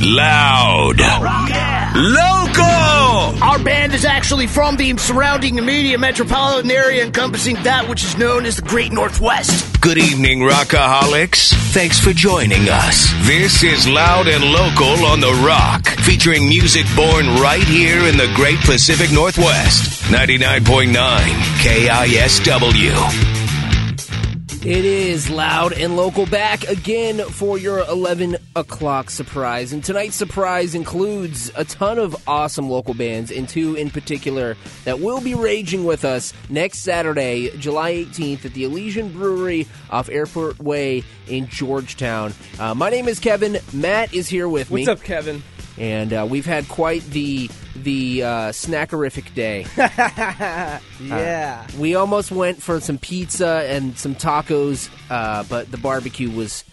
Loud. Local. Our band is actually from the surrounding immediate metropolitan area encompassing that which is known as the Great Northwest. Good evening, Rockaholics. Thanks for joining us. This is Loud and Local on the Rock, featuring music born right here in the Great Pacific Northwest. 99.9 KISW. It is loud and local back again for your 11 o'clock surprise. And tonight's surprise includes a ton of awesome local bands, and two in particular that will be raging with us next Saturday, July 18th, at the Elysian Brewery off Airport Way in Georgetown. Uh, my name is Kevin. Matt is here with me. What's up, Kevin? And uh, we've had quite the the uh, snackerific day. Yeah. We almost went for some pizza and some tacos, uh, but the barbecue was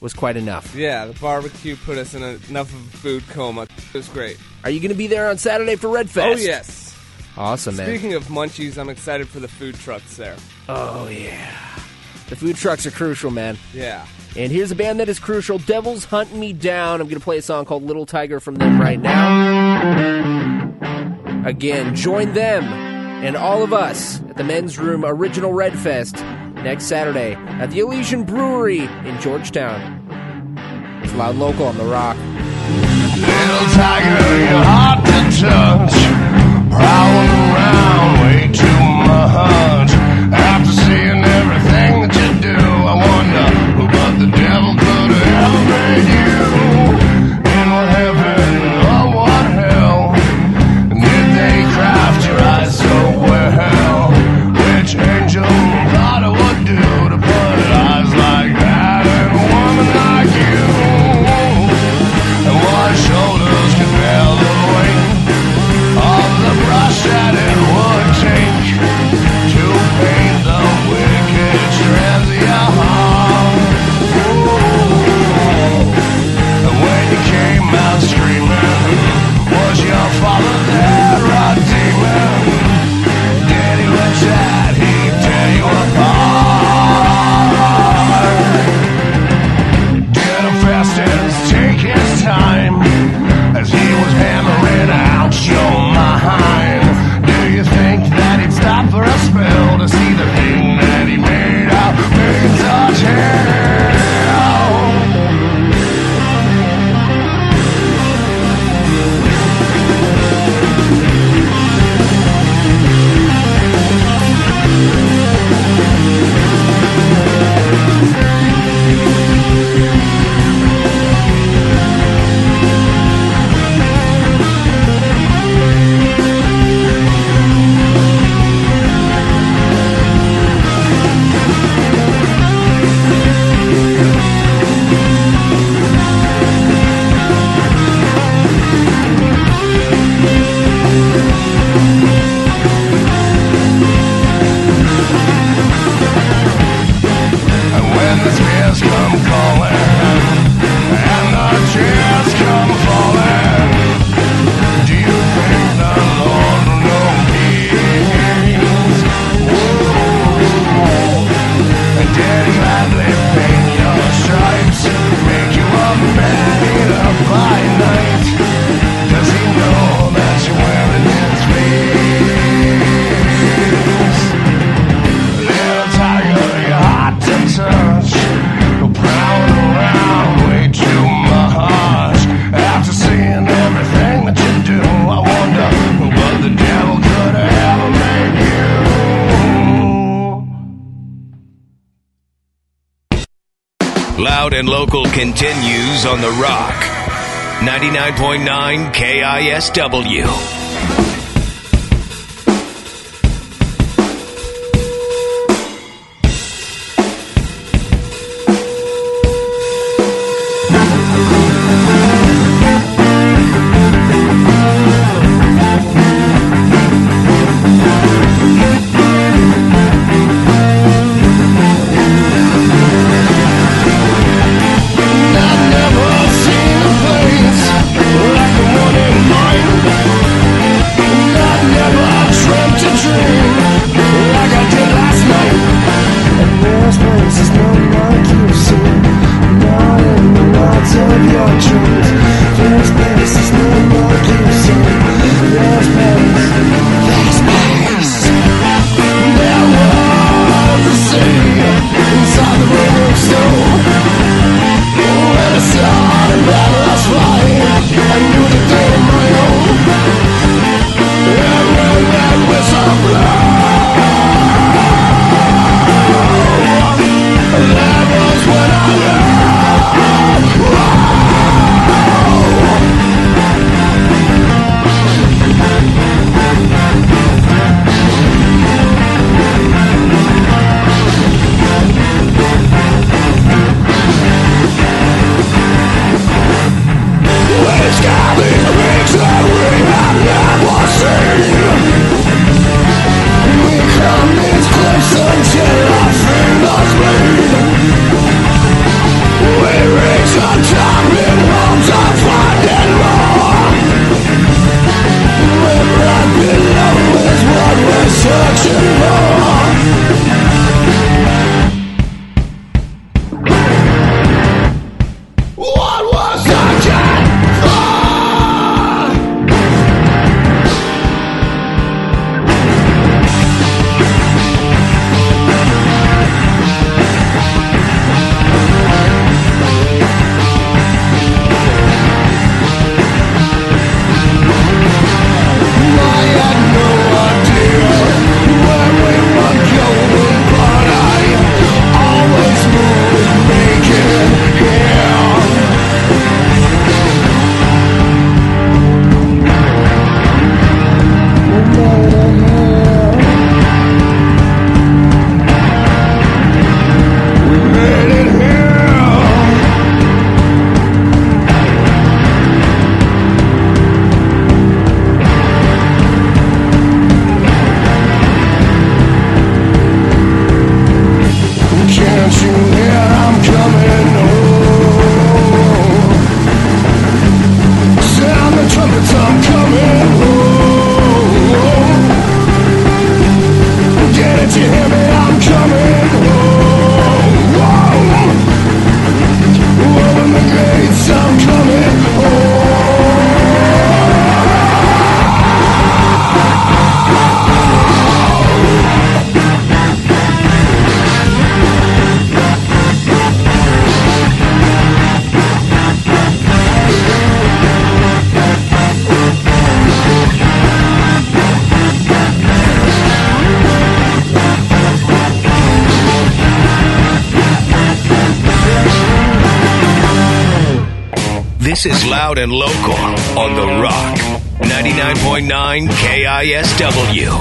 was quite enough. yeah, the barbecue put us in a, enough of a food coma. It was great. Are you going to be there on Saturday for Red Fest? Oh, yes. Awesome, man. Speaking of munchies, I'm excited for the food trucks there. oh, yeah. The food trucks are crucial, man. Yeah. And here's a band that is crucial Devils Hunt Me Down. I'm going to play a song called Little Tiger from them right now. Again, join them and all of us at the Men's Room Original Red Fest next Saturday at the Elysian Brewery in Georgetown. It's Loud Local on the Rock. Little tiger, you're hard to touch. Prowling around way too much. After continues on the Rock. 99.9 KISW. This is Loud and Local on The Rock. 99.9 KISW.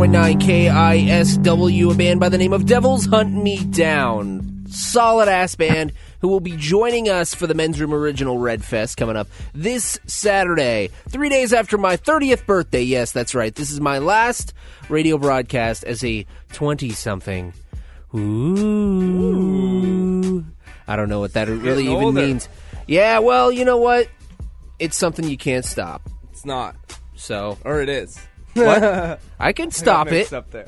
101.9 KISW, a band by the name of Devils Hunt Me Down. Solid ass band who will be joining us for the Men's Room Original Red Fest coming up this Saturday, three days after my 30th birthday. Yes, that's right. This is my last radio broadcast as a 20 something. Ooh. I don't know what that really even older. means. Yeah, well, you know what? It's something you can't stop. It's not. So. Or it is what? I can I stop it. Up there.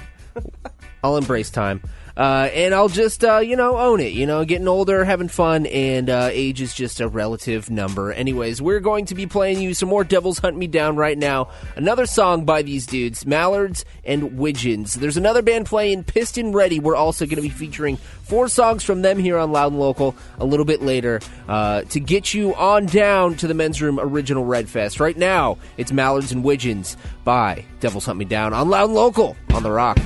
I'll embrace time. Uh, and I'll just, uh, you know, own it. You know, getting older, having fun, and uh, age is just a relative number. Anyways, we're going to be playing you some more Devils Hunt Me Down right now. Another song by these dudes, Mallards and Widgeons. There's another band playing, Piston Ready. We're also going to be featuring four songs from them here on Loud and Local a little bit later uh, to get you on down to the Men's Room Original Red Fest. Right now, it's Mallards and Widgeons by Devils Hunt Me Down on Loud and Local on The Rock.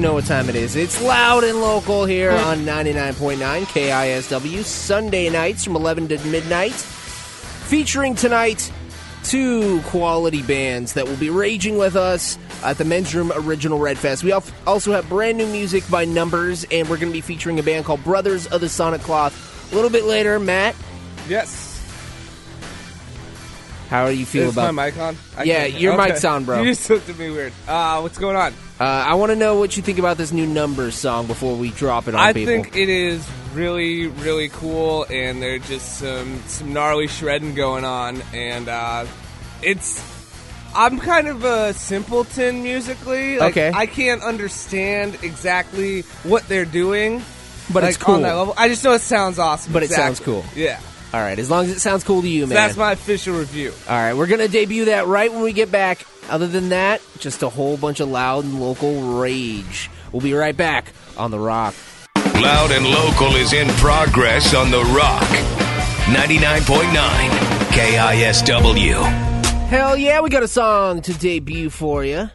You know what time it is. It's loud and local here on 99.9 KISW, Sunday nights from 11 to midnight. Featuring tonight two quality bands that will be raging with us at the Men's Room Original Red Fest. We also have brand new music by Numbers, and we're going to be featuring a band called Brothers of the Sonic Cloth. A little bit later, Matt, Yes. How do you feel Is about my mic on? I Yeah, can't- your okay. mic's on, bro. You just looked at me weird. Uh, what's going on? Uh, I want to know what you think about this new Numbers song before we drop it on I people. think it is really, really cool, and there's just some some gnarly shredding going on, and uh, it's. I'm kind of a simpleton musically. Like, Okay. I can't understand exactly what they're doing, But like, it's cool. On that level. I just know it sounds awesome. But it sounds cool. Yeah. All right, as long as it sounds cool to you, So man. that's my official review. All right, we're gonna debut that right when we get back. Other than that, just a whole bunch of loud and local rage. We'll be right back on the Rock. Loud and Local is in progress on The Rock. 99.9 KISW. Hell yeah, we got a song to debut for you.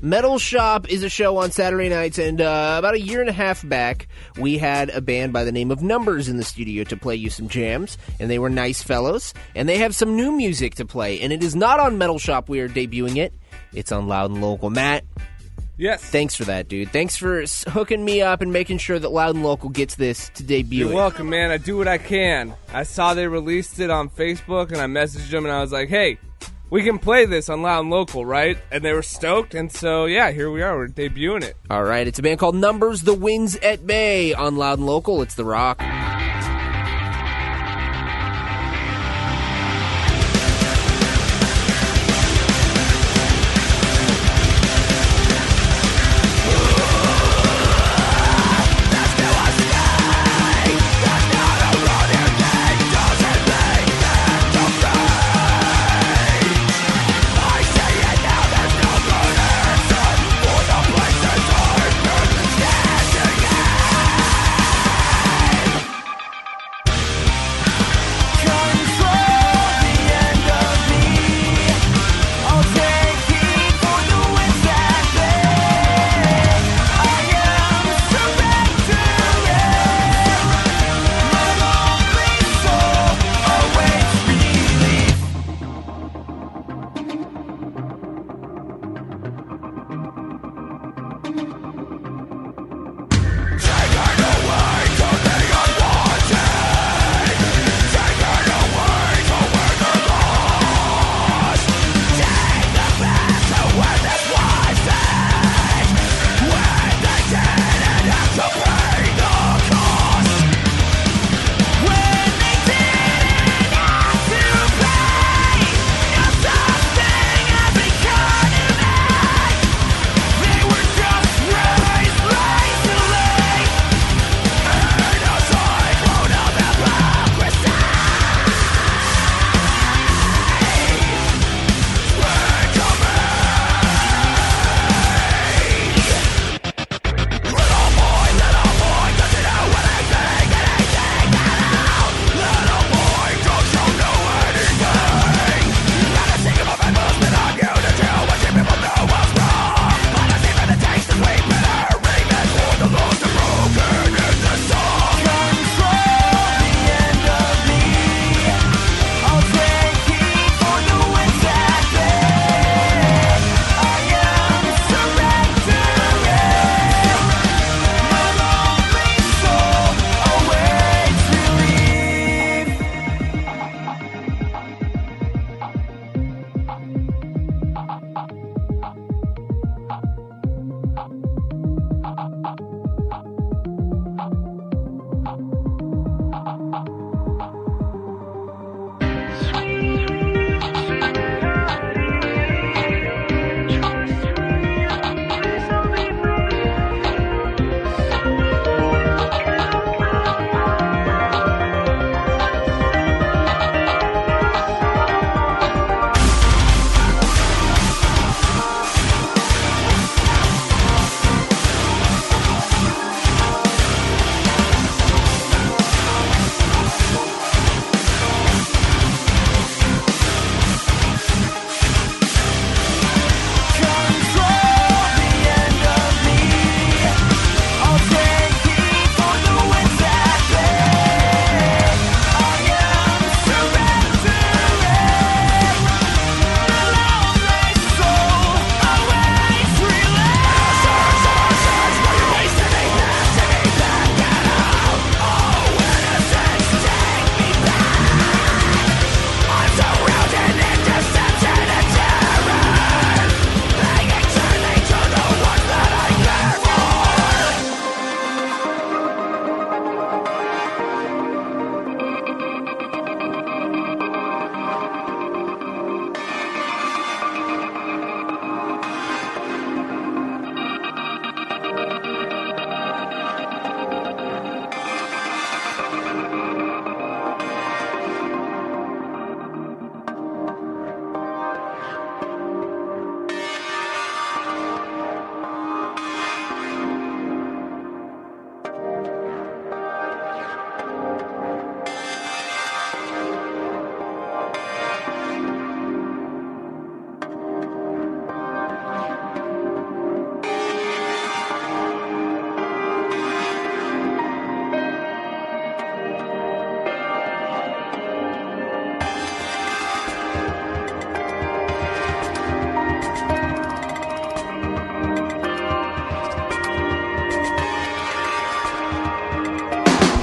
Metal Shop is a show on Saturday nights, and uh, about a year and a half back, we had a band by the name of Numbers in the studio to play you some jams, and they were nice fellows, and they have some new music to play, and it is not on Metal Shop we are debuting it, it's on Loud and Local. Matt, Yes. thanks for that, dude. Thanks for hooking me up and making sure that Loud and Local gets this to debut You're it. welcome, man. I do what I can. I saw they released it on Facebook, and I messaged them, and I was like, "Hey, we can play this on Loud and Local, right?" And they were stoked, and so yeah, here we are. We're debuting it. All right, it's a band called Numbers, The Winds at Bay on Loud and Local. It's The Rock.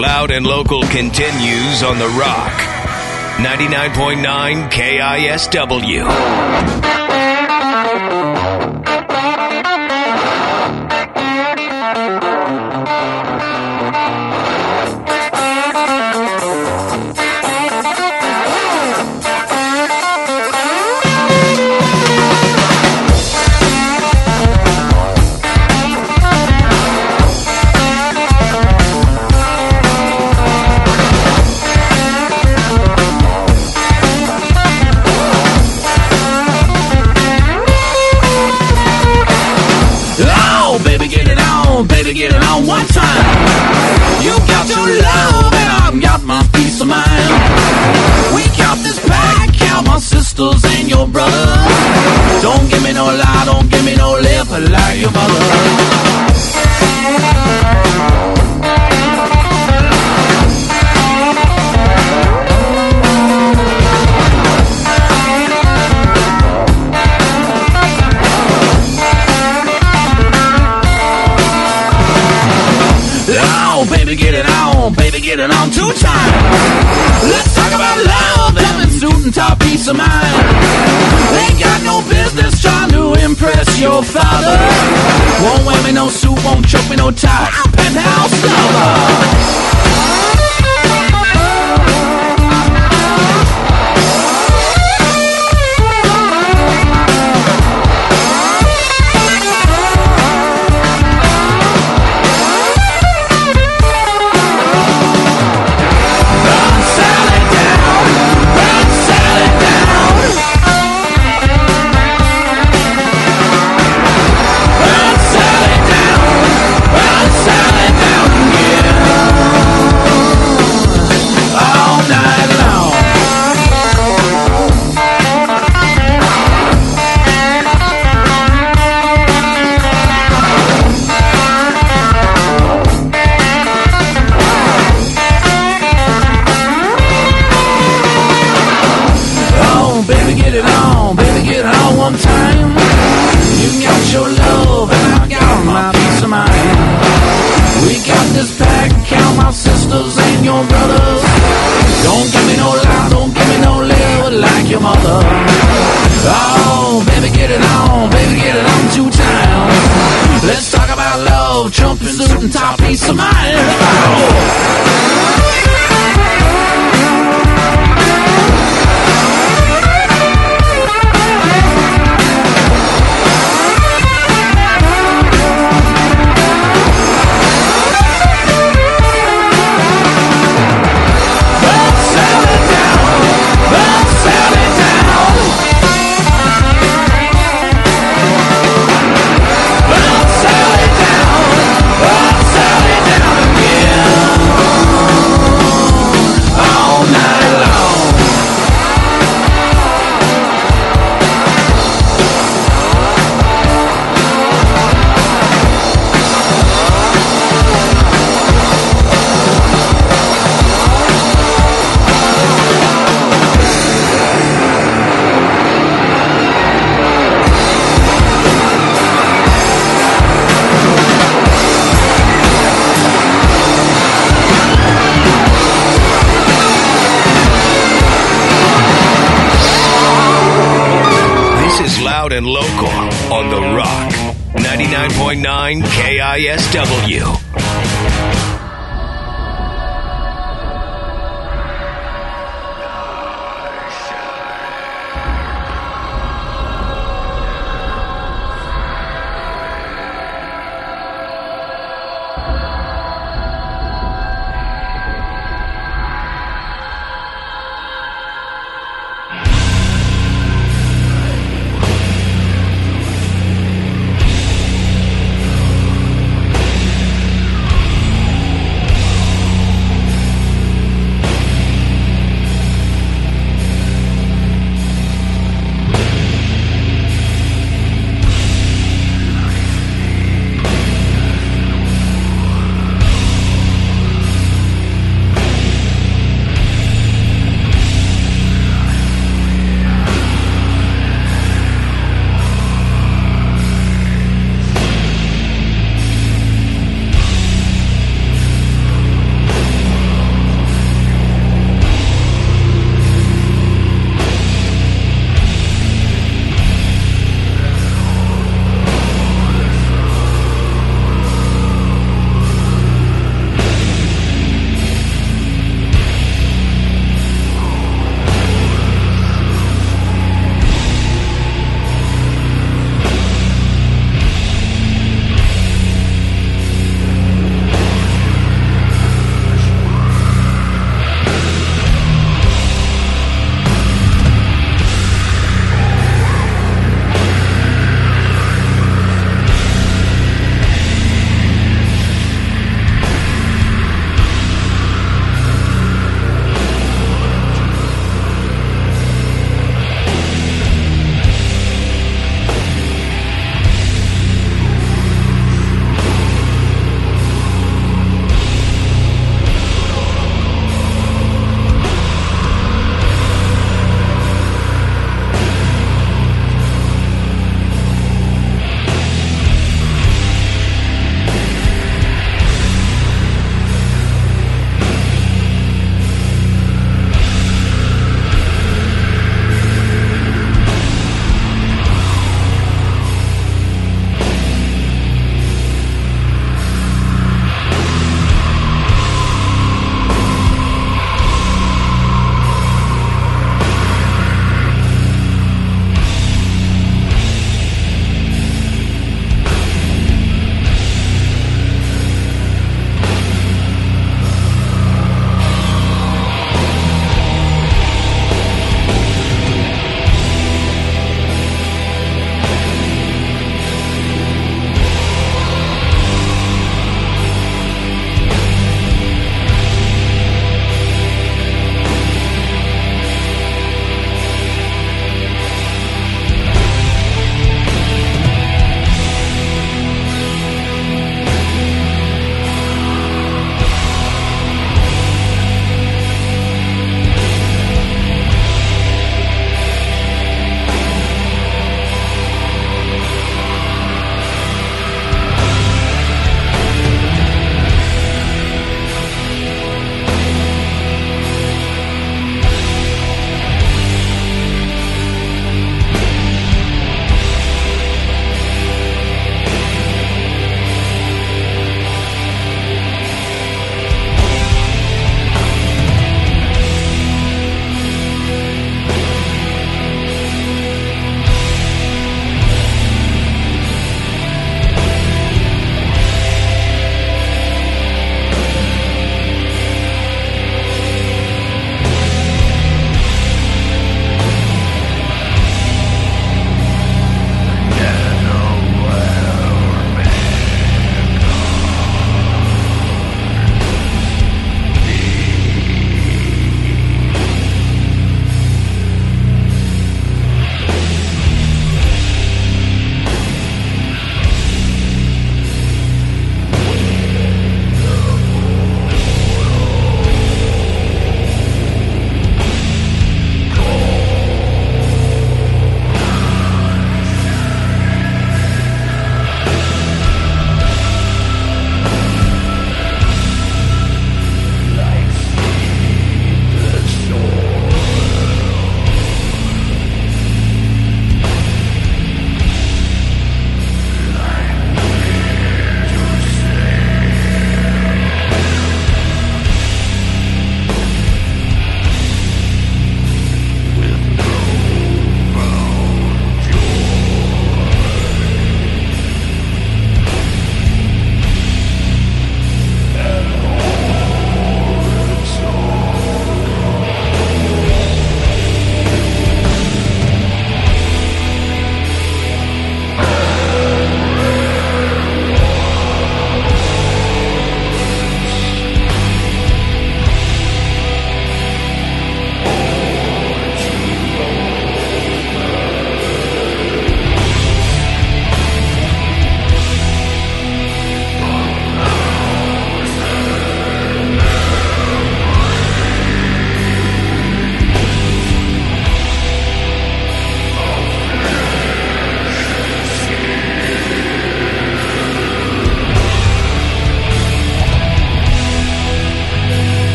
Loud and Local continues on The Rock. 99.9 KISW. mother. Oh, baby, get it on, baby, get it on two town. Let's talk about love, jumping, suit, and top piece of mine. Oh.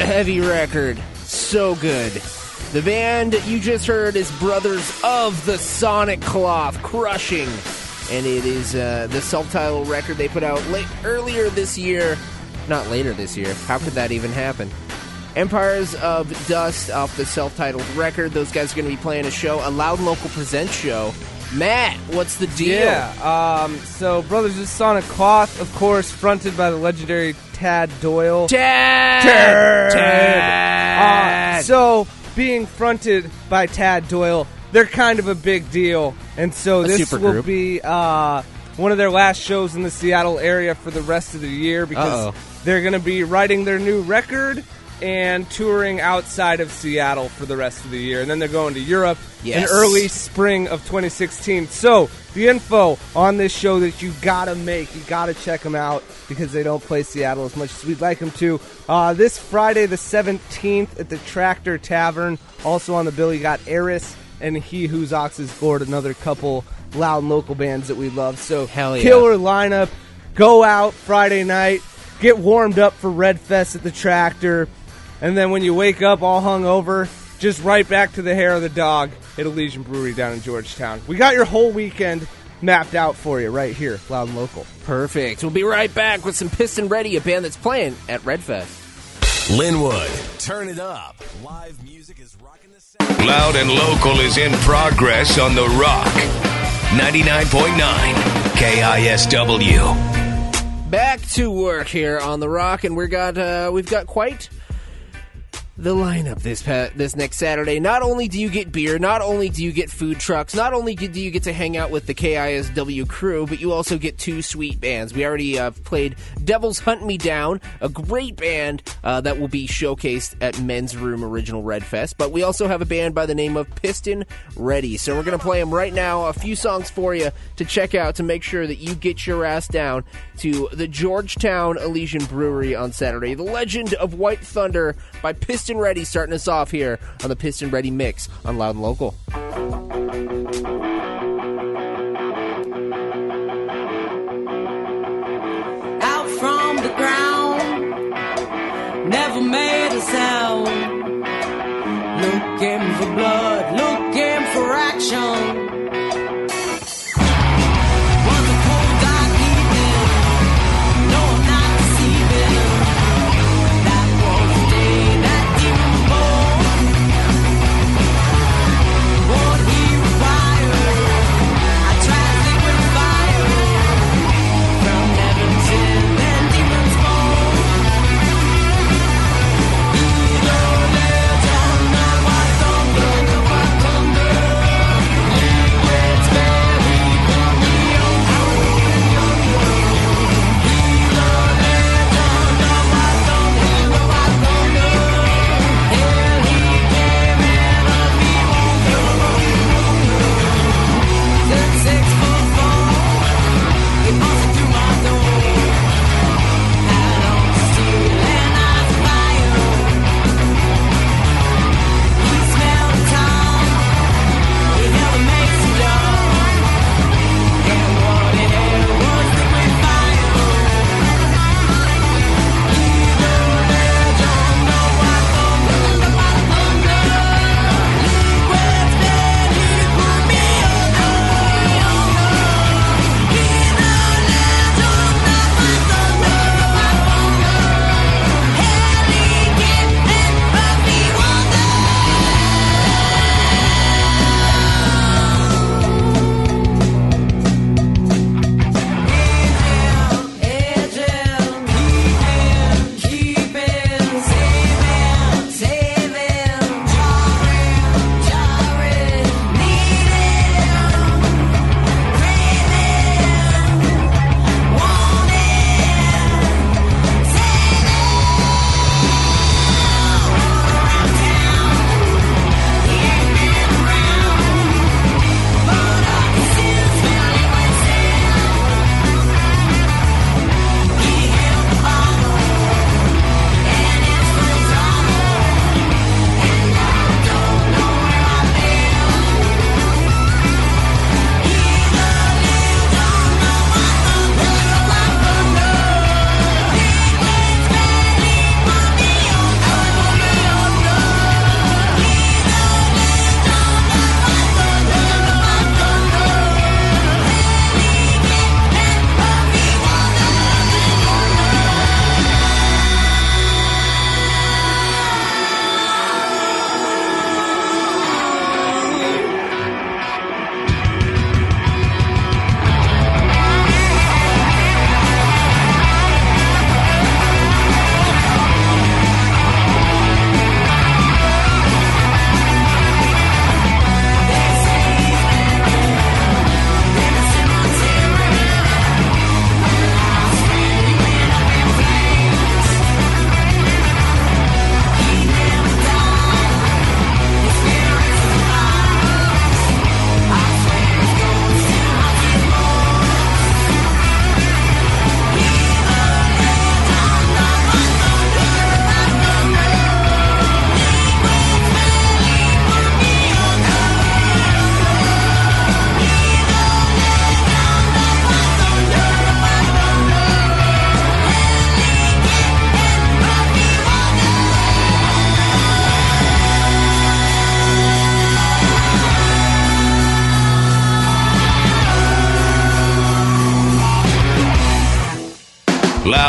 A heavy record. So good. The band you just heard is Brothers of the Sonic Cloth, Crushing. And it is uh, the self titled record they put out late, earlier this year. Not later this year. How could that even happen? Empires of Dust off the self titled record. Those guys are going to be playing a show, a Loud Local Presents show. Matt, what's the deal? Yeah. Um, so, Brothers of Sonic Cloth, of course, fronted by the legendary Tad Doyle. Tad! Tad! Uh, so, being fronted by Tad Doyle, they're kind of a big deal. And so, A this will group. be uh, one of their last shows in the Seattle area for the rest of the year because Uh-oh. they're going to be writing their new record and touring outside of Seattle for the rest of the year. And then they're going to Europe Yes. in early spring of 2016. So, the info on this show that you gotta make, you gotta check them out because they don't play Seattle as much as we'd like them to. Uh, this Friday, the 17th, at the Tractor Tavern. Also on the bill, you got Eris and He Whose Ox is Gored, another couple loud local bands that we love. So, Hell yeah. killer lineup. Go out Friday night, get warmed up for Red Fest at the Tractor, and then when you wake up all hungover, just right back to the hair of the dog at Elysian Brewery down in Georgetown. We got your whole weekend mapped out for you right here, loud and local. Perfect. We'll be right back with some Piston Ready, a band that's playing at Redfest. Linwood, turn it up. Live music is rocking the sound. Loud and local is in progress on the Rock. 99.9 KISW. Back to work here on the Rock, and we got uh, we've got quite the lineup this pa- this next Saturday. Not only do you get beer, not only do you get food trucks, not only do you get to hang out with the KISW crew, but you also get two sweet bands. We already uh, played Devils Hunt Me Down, a great band uh, that will be showcased at Men's Room Original Red Fest. But we also have a band by the name of Piston Ready. So we're going to play them right now. A few songs for you to check out to make sure that you get your ass down to the Georgetown Elysian Brewery on Saturday. The Legend of White Thunder by Piston Ready starting us off here on the Piston Ready Mix on Loud and Local. out from the ground, never made a sound. Looking for blood, looking for action.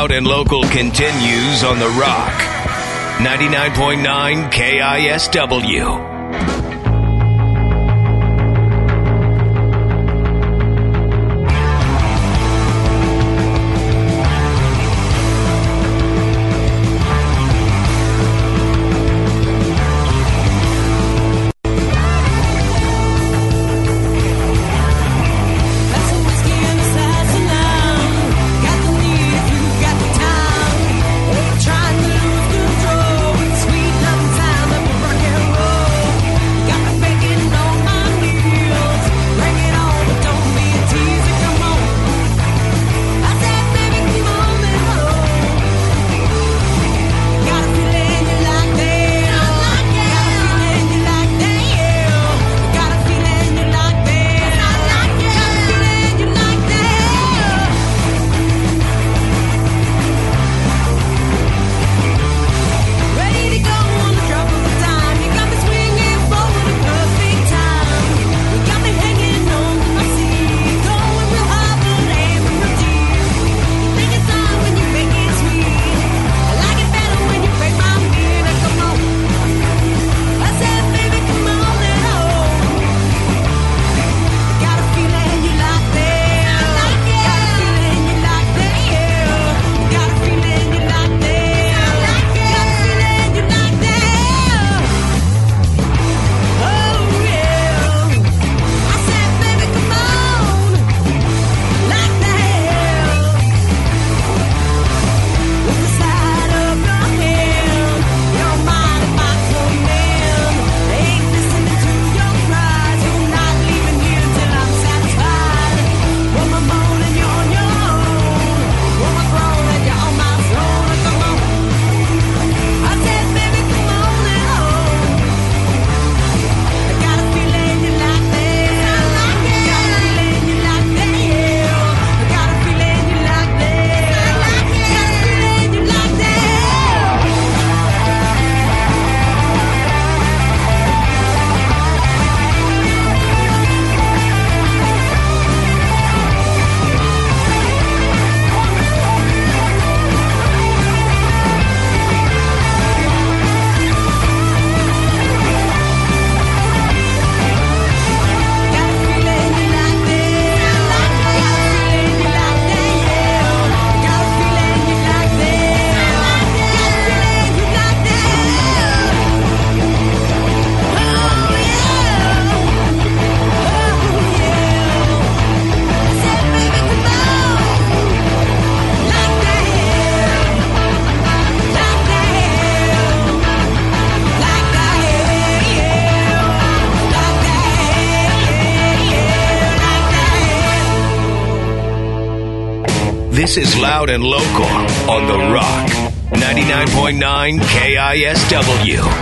Loud and Local continues on The Rock, 99.9 KISW. This is Loud and Local on The Rock, 99.9 KISW.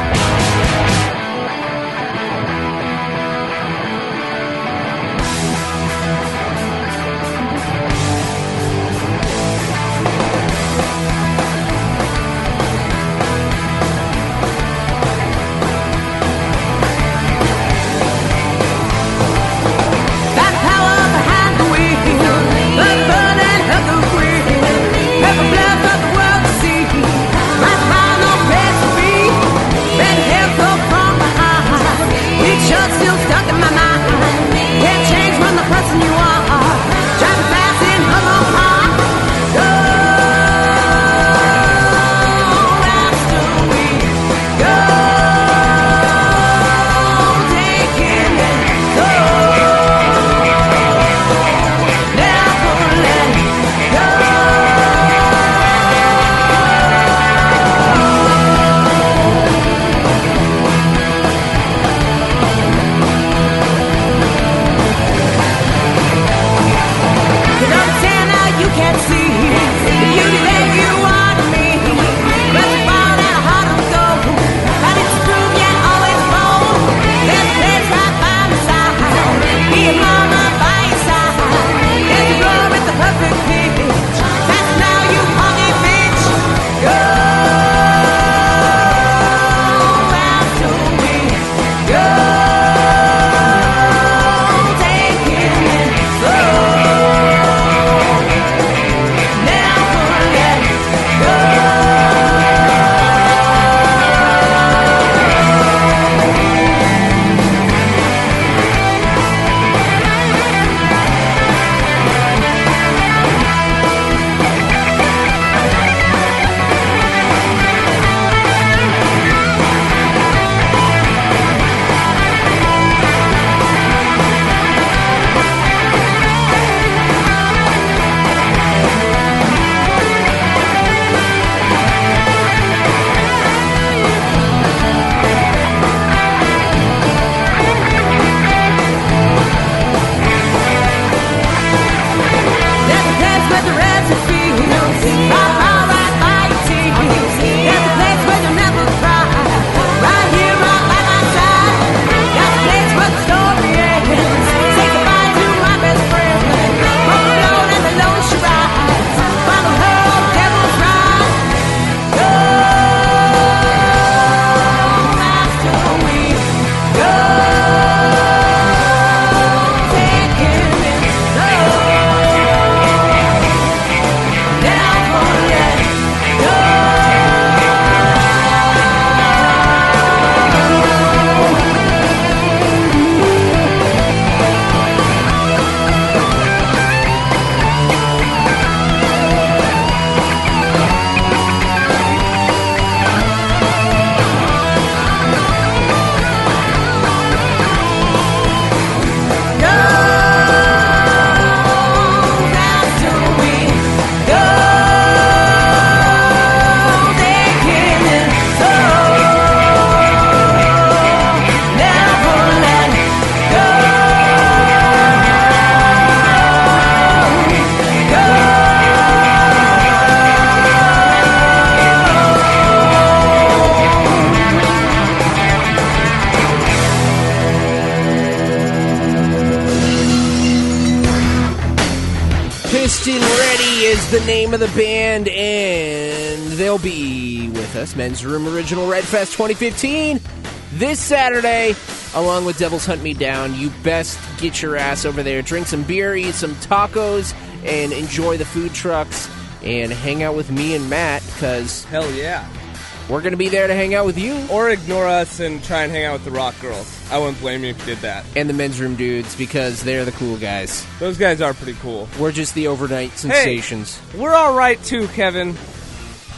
And Ready is the name of the band, and they'll be with us. Men's Room Original Red Fest 2015 this Saturday, along with Devils Hunt Me Down. You best get your ass over there, drink some beer, eat some tacos, and enjoy the food trucks, and hang out with me and Matt, because Hell yeah. We're going to be there to hang out with you Or ignore us and try and hang out with the rock girls. I wouldn't blame you if you did that. and the Men's Room dudes, because they're the cool guys. Those guys are pretty cool. We're just the overnight sensations. We're all right too, Kevin.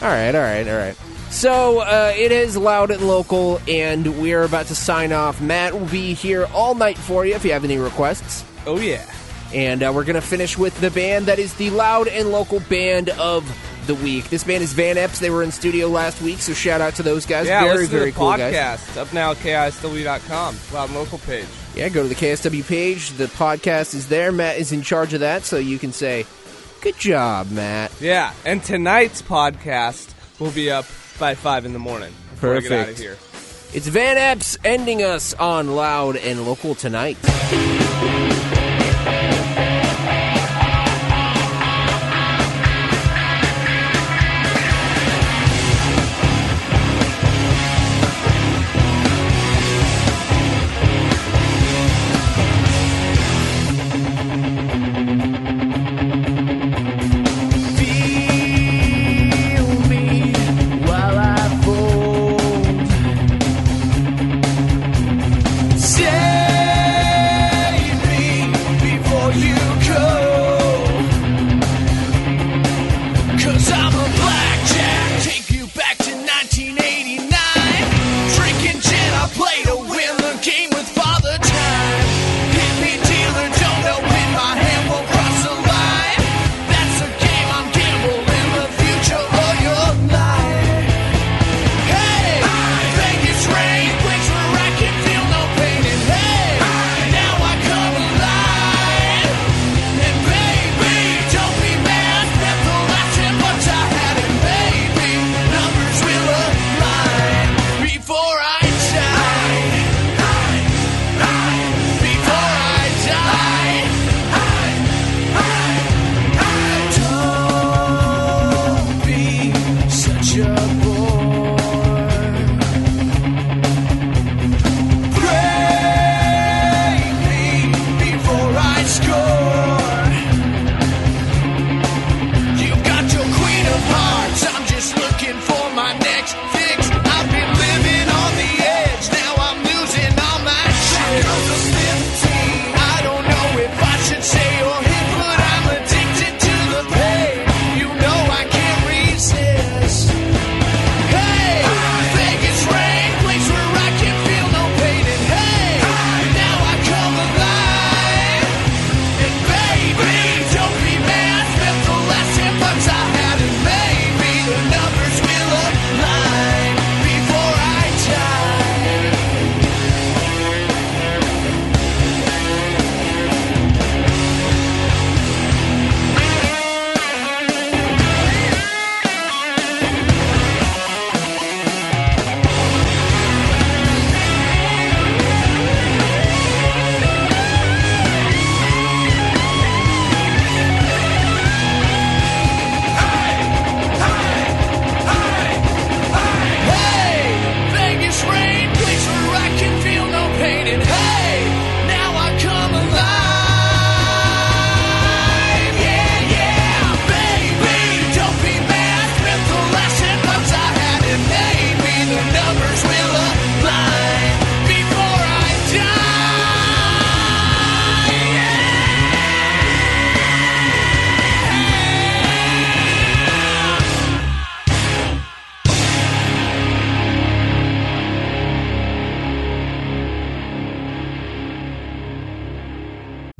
All right, all right, all right. So uh, it is loud and local, and we're about to sign off. Matt will be here all night for you if you have any requests. Oh yeah. And uh, we're going to finish with the band that is the loud and local band of the week. This band is Van Epps. They were in studio last week, so shout out to those guys. Yeah, very, very cool podcast. guys. Up now at KISW.com. Loud local page. Yeah, go to the KSW page. The podcast is there. Matt is in charge of that, so you can say, "Good job, Matt." Yeah, and tonight's podcast will be up by five in the morning. Before I get out of Perfect. here. It's Van Epps ending us on loud and local tonight.